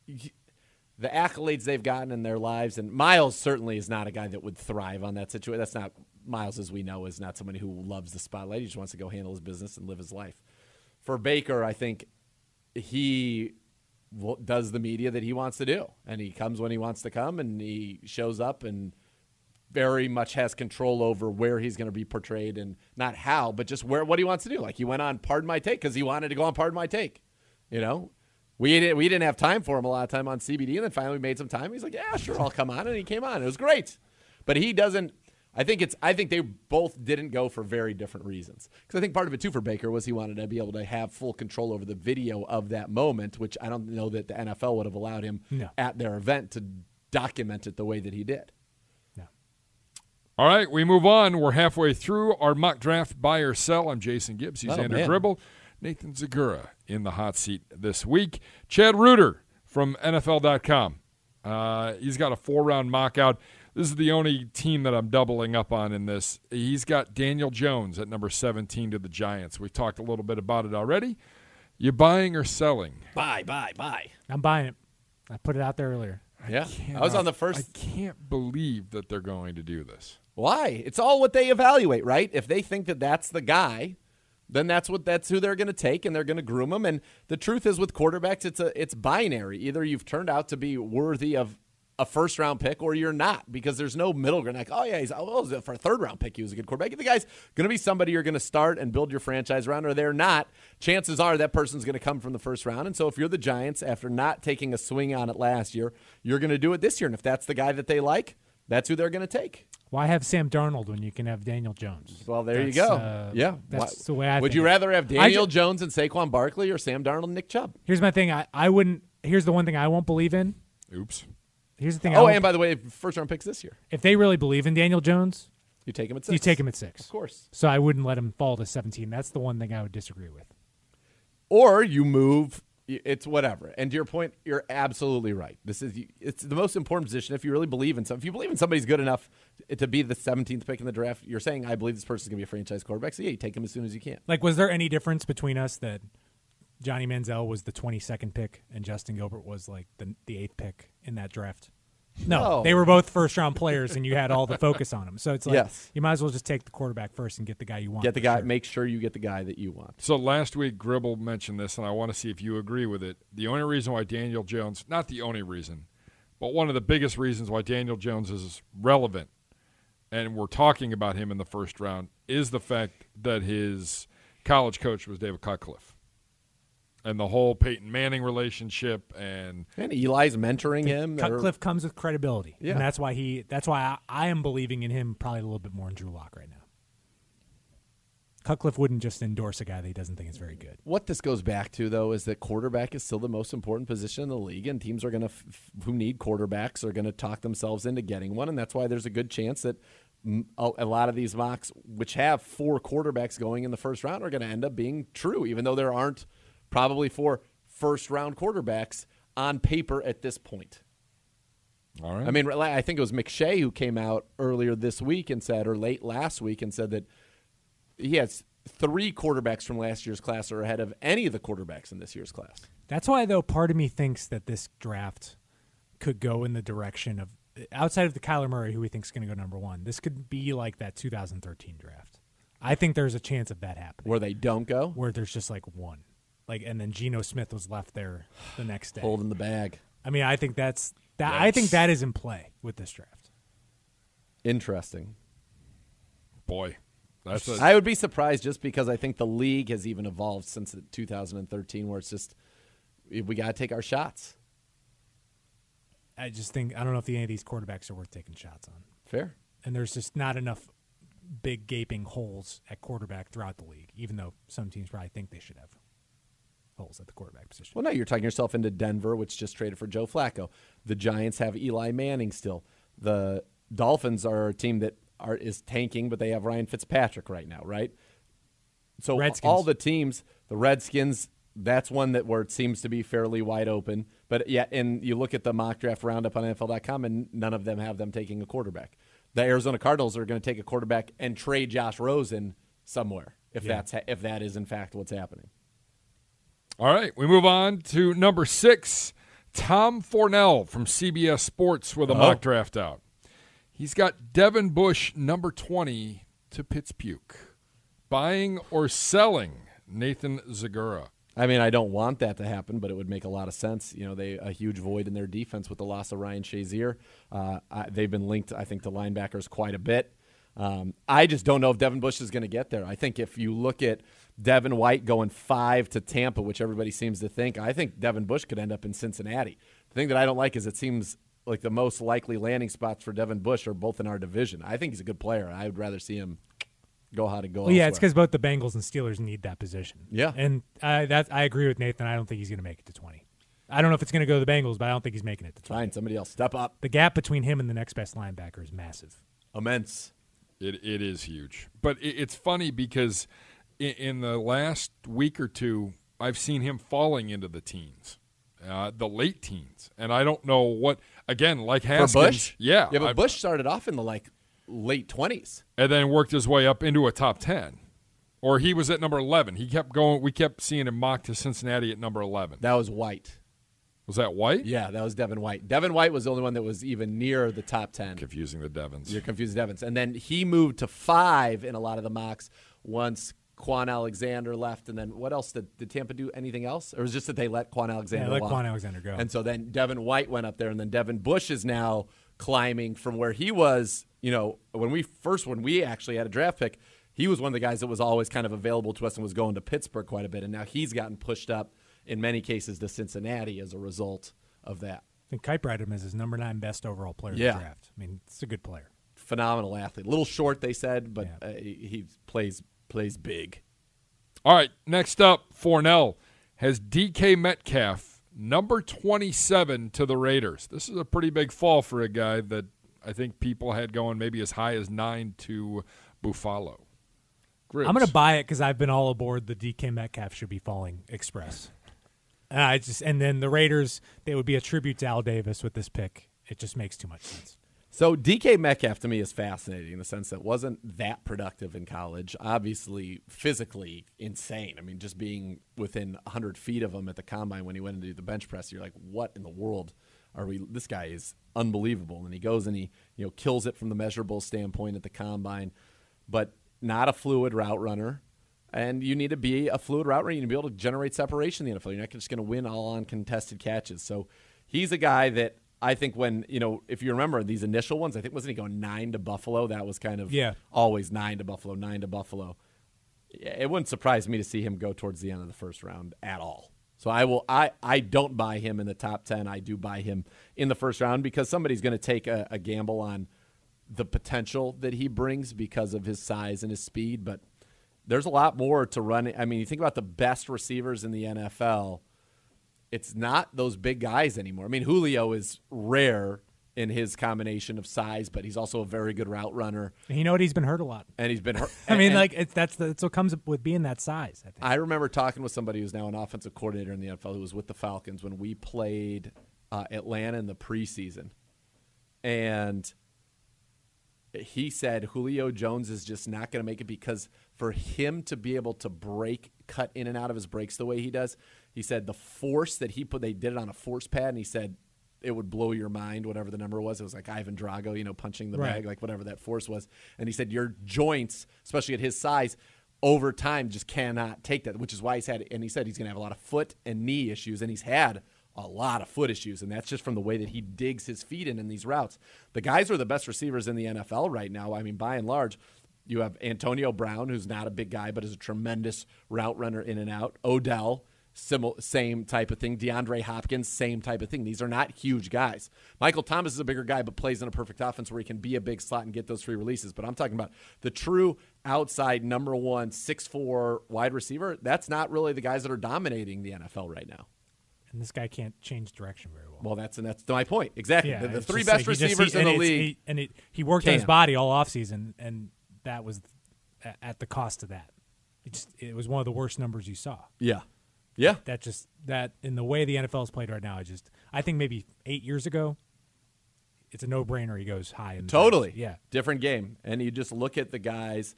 the accolades they've gotten in their lives. And Miles certainly is not a guy that would thrive on that situation. That's not Miles, as we know, is not somebody who loves the spotlight. He just wants to go handle his business and live his life. For Baker, I think he does the media that he wants to do, and he comes when he wants to come, and he shows up and very much has control over where he's going to be portrayed and not how, but just where what he wants to do. Like he went on Pardon My Take because he wanted to go on Pardon My Take. You know, we didn't we didn't have time for him a lot of time on CBD, and then finally we made some time. He's like, yeah, sure, I'll come on, and he came on. It was great, but he doesn't. I think it's. I think they both didn't go for very different reasons. Because I think part of it too for Baker was he wanted to be able to have full control over the video of that moment, which I don't know that the NFL would have allowed him No. at their event to document it the way that he did. All right, we move on. We're halfway through our mock draft buy or sell. I'm Jason Gibbs. He's Oh, Andrew man. Gribble. Nathan Zegura in the hot seat this week. Chad Reuter from NFL.com. Uh, he's got a four round mock out. This is the only team that I'm doubling up on in this. He's got Daniel Jones at number 17 to the Giants. We talked a little bit about it already. You buying or selling? Buy, buy, buy. I'm buying it. I put it out there earlier. Yeah, Cannot- I was on the first. I can't believe that they're going to do this. Why? It's all what they evaluate, right? If they think that that's the guy, then that's what that's who they're going to take, and they're going to groom him. And the truth is, with quarterbacks, it's a it's binary. Either you've turned out to be worthy of a first round pick, or you're not, because there's no middle ground. Like, oh yeah, he's oh for a third round pick, he was a good quarterback. If the guy's going to be somebody you're going to start and build your franchise around, or they're not, chances are that person's going to come from the first round. And so, if you're the Giants, after not taking a swing on it last year, you're going to do it this year. And if that's the guy that they like, that's who they're going to take. Why have Sam Darnold when you can have Daniel Jones? Well, there you go. uh, yeah, that's Why- the way I. Would you rather have Daniel ju- Jones and Saquon Barkley or Sam Darnold and Nick Chubb? Here's my thing. I, I wouldn't. Here's the one thing I won't believe in. Oops. Here's the thing. Oh, and by the way, first round picks this year. if they really believe in Daniel Jones, You take him at six. you take him at six. of course. So I wouldn't let him fall to 17. That's the one thing I would disagree with. Or you move. It's whatever. And to your point, you're absolutely right. This is it's the most important position. If you really believe in some, if you believe in somebody's good enough to be the 17th pick in the draft, you're saying I believe this person's gonna be a franchise quarterback. So yeah, you take him as soon as you can. Like, was there any difference between us that Johnny Manziel was the 22nd pick and Justin Gilbert was like the the eighth pick in that draft? No, No. they were both first round players, and you had all the focus on them. So it's like Yes. you might as well just take the quarterback first and get the guy you want. Get the guy. sure. Make sure you get the guy that you want. So last week, Gribble mentioned this, and I want to see if you agree with it. The only reason why Daniel Jones, not the only reason, but one of the biggest reasons why Daniel Jones is relevant, and we're talking about him in the first round, is the fact that his college coach was David Cutcliffe. And the whole Peyton Manning relationship, and And Eli's mentoring him. or- Cutcliffe comes with credibility, Yeah. and that's why he. That's why I, I am believing in him probably a little bit more than Drew Lock right now. Cutcliffe wouldn't just endorse a guy that he doesn't think is very good. What this goes back to, though, is that quarterback is still the most important position in the league, and teams are going to, f- f- who need quarterbacks, are going to talk themselves into getting one, and that's why there's a good chance that a, a lot of these mocks, which have four quarterbacks going in the first round, are going to end up being true, even though there aren't probably for first round quarterbacks on paper at this point. all right. I mean, I think it was McShay who came out earlier this week and said, or late last week, and said that he has three quarterbacks from last year's class are ahead of any of the quarterbacks in this year's class. That's why, though, part of me thinks that this draft could go in the direction of outside of the Kyler Murray, who we think is going to go number one. This could be like that 2013 draft. I think there's a chance of that happening, Where they don't go, where there's just like one, like, and then Geno Smith was left there the next day. holding the bag. I mean, I think that's that. I think that is in play with this draft. Interesting. boy, that's a, I would be surprised just because I think the league has even evolved since 2013, where it's just we got to take our shots. I just think I don't know if any of these quarterbacks are worth taking shots on, Fair. and there's just not enough big gaping holes at quarterback throughout the league. Even though some teams probably think they should have holes at the quarterback position. Well, no, you're talking yourself into Denver, which just traded for Joe Flacco. The Giants have Eli Manning still. The Dolphins are a team that are is tanking, but they have Ryan Fitzpatrick right now, right? So Redskins. all the teams, the Redskins, that's one that where it seems to be fairly wide open. But yeah, and you look at the mock draft roundup on NFL.com, and none of them have them taking a quarterback. The Arizona Cardinals are going to take a quarterback and trade Josh Rosen somewhere if Yeah. that's ha- if that is in fact what's happening. All right, we move on to number six. Tom Fornelli from CBS Sports with a mock draft out. He's got Devin Bush, number 20, to Pittsburgh. Buying or selling Nathan Zegura. I mean, I don't want that to happen, but it would make a lot of sense. You know, they a huge void in their defense with the loss of Ryan Shazier. Uh, I, they've been linked, I think, to linebackers quite a bit. Um, I just don't know if Devin Bush is going to get there. I think if you look at Devin White going five to Tampa, which everybody seems to think, I think Devin Bush could end up in Cincinnati. The thing that I don't like is it seems like the most likely landing spots for Devin Bush are both in our division. I think he's a good player. I would rather see him go how to go. Well, yeah, it's because both the Bengals and Steelers need that position. Yeah. and I that I agree with Nathan. I don't think he's going to make it to 20. I don't know if it's going to go to the Bengals, but I don't think he's making it to 20. fine. Somebody else step up. The gap between him and the next best linebacker is massive. Immense. It, it is huge. But it, it's funny because in, in the last week or two, I've seen him falling into the teens, uh, the late teens. And I don't know what, again, like Haskins. For Bush? Yeah. Yeah, but I- Bush started off in the like late twenties. and then worked his way up into a top 10. Or he was at number 11. He kept going. We kept seeing him mocked to Cincinnati at number 11. That was White. Was that White? Yeah, that was Devin White. Devin White was the only one that was even near the top ten. Confusing the Devons. You're confused, Devins. And then he moved to five in a lot of the mocks once Kwon Alexander left. And then what else did, did Tampa do? Anything else? Or was it just that they let Kwon Alexander? yeah, let walk? Kwon Alexander go. And so then Devin White went up there, and then Devin Bush is now climbing from where he was. You know, when we first when we actually had a draft pick, he was one of the guys that was always kind of available to us and was going to Pittsburgh quite a bit. And now he's gotten pushed up in many cases to Cincinnati as a result of that. I think Kiper had him as his number nine best overall player in Yeah. the draft. I mean, it's a good player. Phenomenal athlete, a little short they said, but Yeah. uh, he he plays plays big. All right, next up, Fornelli has DK Metcalf, number 27 to the Raiders. This is a pretty big fall for a guy that I think people had going maybe as high as 9 to Buffalo. Gribbs. I'm going to buy it because I've been all aboard the DK Metcalf should be falling express. And I just and then the Raiders they would be a tribute to Al Davis with this pick. It just makes too much sense. So DK Metcalf to me is fascinating in the sense that wasn't that productive in college. Obviously, physically insane. I mean, just being within 100 feet of him at the combine when he went into the bench press, you're like, what in the world are we? This guy is unbelievable, and he goes and he you know kills it from the measurable standpoint at the combine, but not a fluid route runner. And you need to be a fluid route runner. You need to be able to generate separation in the NFL. You're not just going to win all on contested catches. So he's a guy that I think when you know, if you remember these initial ones, I think wasn't he going nine to Buffalo? That was kind of Yeah. always nine to Buffalo, nine to Buffalo. It wouldn't surprise me to see him go towards the end of the first round at all. So I will. I I don't buy him in the top ten. I do buy him in the first round because somebody's going to take a, a gamble on the potential that he brings because of his size and his speed. But there's a lot more to run. I mean, you think about the best receivers in the NFL it's not those big guys anymore. I mean, Julio is rare in his combination of size, but he's also a very good route runner, And you know what? He's been hurt a lot. and he's been hurt. (laughs) I mean, like it's that's the, that's what comes with being that size. I think. I remember talking with somebody who's now an offensive coordinator in the NFL who was with the Falcons when we played uh, Atlanta in the preseason, and he said Julio Jones is just not going to make it because for him to be able to break, cut in and out of his breaks the way he does, he said the force that he put, they did it on a force pad, and he said it would blow your mind, whatever the number was. It was like Ivan Drago, you know, punching the Right. bag, like whatever that force was. And he said your joints, especially at his size, over time just cannot take that, which is why he's had, and he said he's going to have a lot of foot and knee issues, and he's had a lot of foot issues, and that's just from the way that he digs his feet in in these routes. The guys are the best receivers in the NFL right now. I mean, by and large, you have Antonio Brown, who's not a big guy, but is a tremendous route runner in and out. Odell, simil- same type of thing. DeAndre Hopkins, same type of thing. These are not huge guys. Michael Thomas is a bigger guy, but plays in a perfect offense where he can be a big slot and get those free releases. But I'm talking about the true outside number one, six four wide receiver. That's not really the guys that are dominating the NFL right now. and this guy can't change direction very well. Well, that's and that's my point exactly. yeah, the, the three best like he just- receivers he- in the league. he- and it, he worked on his body all offseason, and that was at, the cost of that. It, just, it was one of the worst numbers you saw. yeah, yeah. That just that in the way the NFL is played right now, I just I think maybe eight years ago, it's a no brainer. He goes high in Totally. draft. Yeah. Different game. And you just look at the guys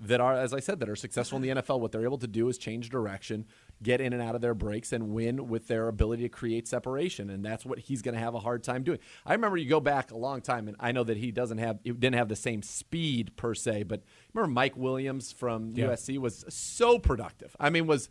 that are, as I said, that are successful in the NFL. What they're able to do is change direction, get in and out of their breaks, and win with their ability to create separation. And that's what he's going to have a hard time doing. I remember you go back a long time, and I know that he doesn't have, he didn't have the same speed per se, but remember Mike Williams from Yeah. USC was so productive. I mean, was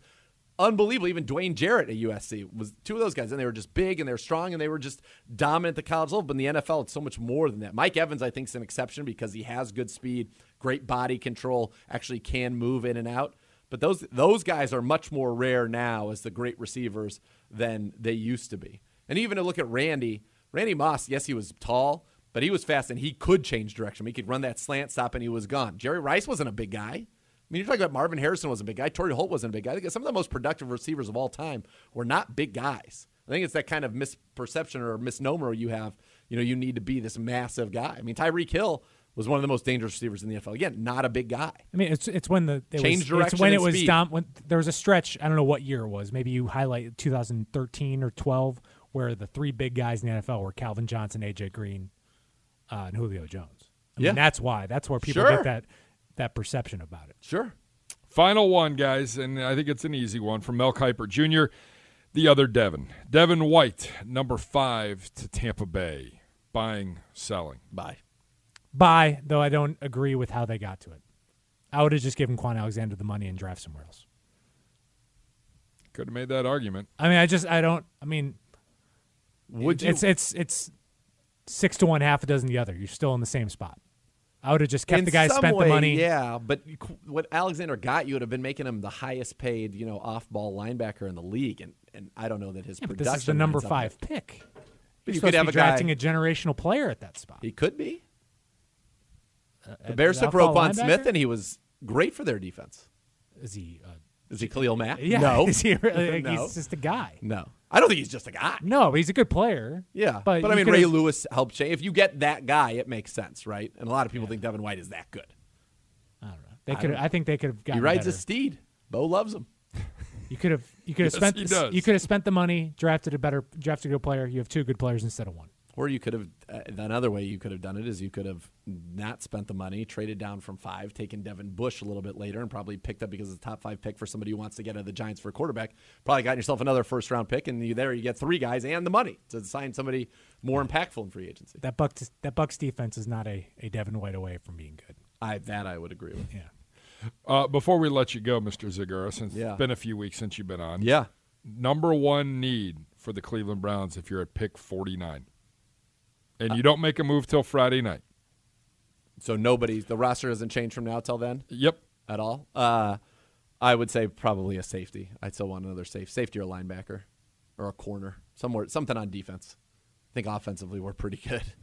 unbelievable. Even Dwayne Jarrett at USC was two of those guys, and they were just big and they were strong and they were just dominant at the college level. But in the NFL, it's so much more than that. Mike Evans, I think, is an exception because he has good speed, great body control, actually can move in and out. But those those guys are much more rare now as the great receivers than they used to be. And even to look at Randy, Randy Moss, yes, he was tall, but he was fast and he could change direction. He could run that slant stop and he was gone. Jerry Rice wasn't a big guy. I mean, you're talking about Marvin Harrison wasn't a big guy. Torry Holt wasn't a big guy. I think some of the most productive receivers of all time were not big guys. I think it's that kind of misperception or misnomer you have. You know, you need to be this massive guy. I mean, Tyreek Hill was one of the most dangerous receivers in the NFL. Again, not a big guy. I mean, it's it's when the it Change was, direction It's when and it was speed. dom- when there was a stretch. I don't know what year it was. Maybe you highlight 2013 or 12, where the three big guys in the NFL were Calvin Johnson, AJ Green, uh, and Julio Jones. I Yeah. mean, that's why. That's where people Sure. get that that perception about it. Sure. Final one, guys, and I think it's an easy one from Mel Kiper Jr., the other Devin. Devin White, number five to Tampa Bay. Buying, selling. Bye. Buy, though I don't agree with how they got to it. I would have just given Kwon Alexander the money and draft somewhere else. Could have made that argument. I mean, I just I don't. I mean, Would you? it's it's it's six to one, half a dozen the other. You're still in the same spot. I would have just kept in the guy some spent way, the money. Yeah, but what Alexander got, you would have been making him the highest paid, you know, off-ball linebacker in the league, and and I don't know that his Yeah, but this is the number five pick. But You're could supposed have to a be drafting guy. a generational player at that spot. He could be. The Bears took off-ball Roquan Smith, and he was great for their defense. Is he? Uh, Is he Khalil Mack? yeah. No. (laughs) Is he really, like, (laughs) No. He's just a guy. No. I don't think he's just a guy. No, he's a good player. Yeah, but, but, I mean, Ray Lewis helped change. If you get that guy, it makes sense, right? And a lot of people think Devin White is that good. I don't know. They could. don't- I think they could have He gotten rides better. a steed. Bo loves him. (laughs) You could have. You could have Yes, spent. he does. You could have spent the money, drafted a better, drafted a good player. You have two good players instead of one. Or you could have uh, another way you could have done it is you could have not spent the money, traded down from five, taken Devin Bush a little bit later, and probably picked up because it's a top five pick for somebody who wants to get out of the Giants for a quarterback. Probably got yourself another first round pick, and you there you get three guys and the money to sign somebody more impactful in free agency. That Bucks that Bucks defense is not a, a Devin White away from being good. I that I would agree with. Yeah. Uh, before we let you go, Mr. Zegura, since Yeah. it's been a few weeks since you've been on, Yeah. number one need for the Cleveland Browns if you're at pick 49, and you don't make a move till Friday night. So nobody the roster doesn't change from now till then Yep. at all. Uh, I would say probably a safety. I'd still want another safe safety or a linebacker or a corner somewhere something on defense. I think offensively we're pretty good.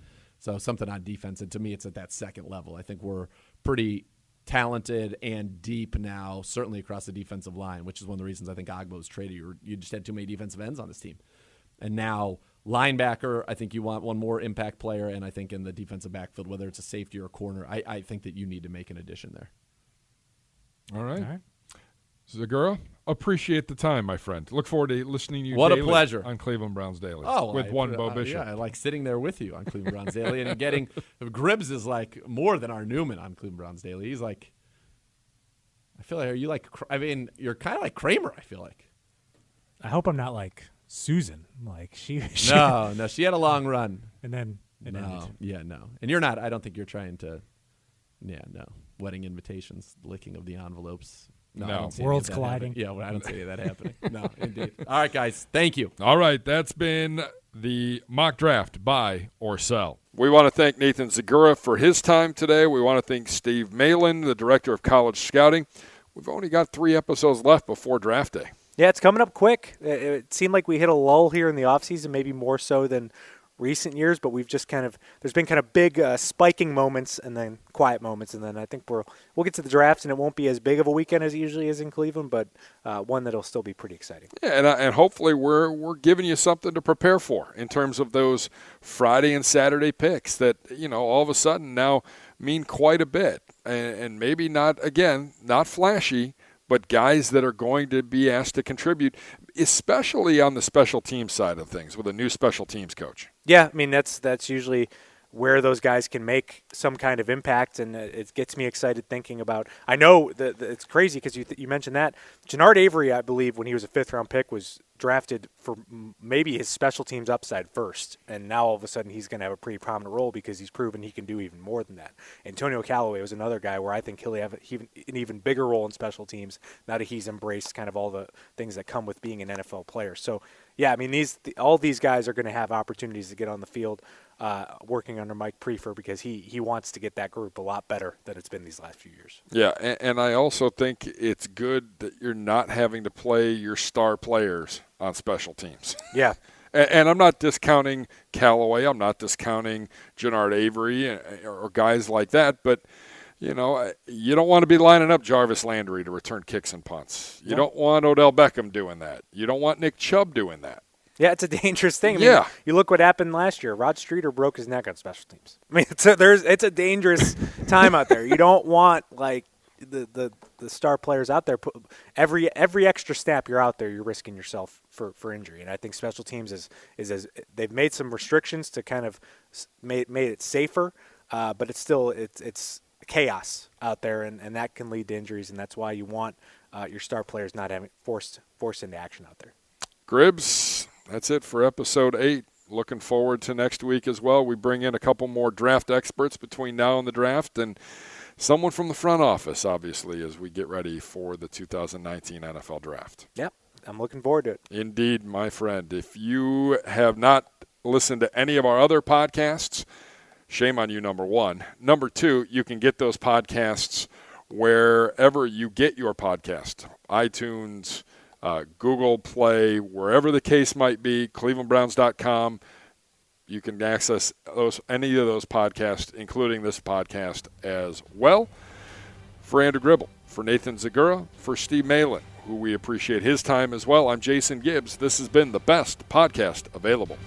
So something on defense, and to me, it's at that second level. I think we're pretty talented and deep now, certainly across the defensive line, which is one of the reasons I think Ogbah was traded. You just had too many defensive ends on this team, and now linebacker. I think you want one more impact player, and I think in the defensive backfield, whether it's a safety or a corner, I, I think that you need to make an addition there. All right. All right. Zegura, appreciate the time, my friend. Look forward to listening to you What a pleasure. on Cleveland Browns Daily Oh, with I- one Beau uh, Bishop. Yeah, I like sitting there with you on Cleveland Browns Daily and getting (laughs) Gribbs is like more than our Newman on Cleveland Browns Daily. He's like, I feel like are you like? I mean, you're kind of like Kramer. I feel like. I hope I'm not like Susan. Like she, (laughs) she No, no, she had a long run. and then it no, ended. yeah, no, and you're not. I don't think you're trying to. Yeah, no. Wedding invitations, licking of the envelopes. No, No. don't see any of Worlds colliding. happening. Yeah, well, I don't see any of that (laughs) happening. No, indeed. All right, guys. Thank you. All right, that's been the mock draft buy or sell. We want to thank Nathan Zegura for his time today. We want to thank Steve Malin, the director of college scouting. We've only got three episodes left before draft day. Yeah, it's coming up quick. It, seemed like we hit a lull here in the offseason, maybe more so than recent years, but we've just kind of there's been kind of big uh, spiking moments and then quiet moments, and then I think we'll we'll get to the draft, and it won't be as big of a weekend as it usually is in Cleveland, but uh, one that'll still be pretty exciting. Yeah, and, uh, and hopefully we're we're giving you something to prepare for in terms of those Friday and Saturday picks that you know all of a sudden now mean quite a bit, and, and maybe not again not flashy, but guys that are going to be asked to contribute, especially on the special team side of things with a new special teams coach. Yeah, I mean that's that's usually where those guys can make some kind of impact, and it gets me excited thinking about. I know that it's crazy because you th- you mentioned that Genard Avery, I believe, when he was a fifth round pick, was drafted for maybe his special teams upside first, and now all of a sudden he's going to have a pretty prominent role because he's proven he can do even more than that. Antonio Callaway was another guy where I think he'll have an even bigger role in special teams now that he's embraced kind of all the things that come with being an NFL player. So yeah, I mean these th- all these guys are going to have opportunities to get on the field uh, working under Mike Priefer because he he wants to get that group a lot better than it's been these last few years. Yeah, and, and I also think it's good that you're not having to play your star players on special teams. (laughs) Yeah. And, and I'm not discounting Callaway. I'm not discounting Genard Avery or, or guys like that. But you know, you don't want to be lining up Jarvis Landry to return kicks and punts. You No. don't want Odell Beckham doing that. You don't want Nick Chubb doing that. Yeah, it's a (laughs) dangerous thing. I mean, Yeah. you look what happened last year. Rod Streater broke his neck on special teams. (laughs) I mean, it's a, there's it's a dangerous (laughs) time out there. You don't want like the, the, the star players out there. Put, every every extra snap you're out there, you're risking yourself for, for injury. And I think special teams is is as they've made some restrictions to kind of made made it safer, uh, but it's still it's it's chaos out there, and, and that can lead to injuries. And that's why you want uh, your star players not having forced forced into action out there. Gribbs, that's it for episode eight. Looking forward to next week as well. We bring in a couple more draft experts between now and the draft, and someone from the front office, obviously, as we get ready for the 2019 NFL Draft. Yep, I'm looking forward to it. Indeed, my friend. If you have not listened to any of our other podcasts, shame on you, number one. Number two, you can get those podcasts wherever you get your podcast iTunes, uh, Google Play, wherever the case might be, clevelandbrowns.com. You can access those, any of those podcasts, including this podcast as well. For Andrew Gribble, for Nathan Zegura, for Steve Malin, who we appreciate his time as well, I'm Jason Gibbs. This has been the best podcast available.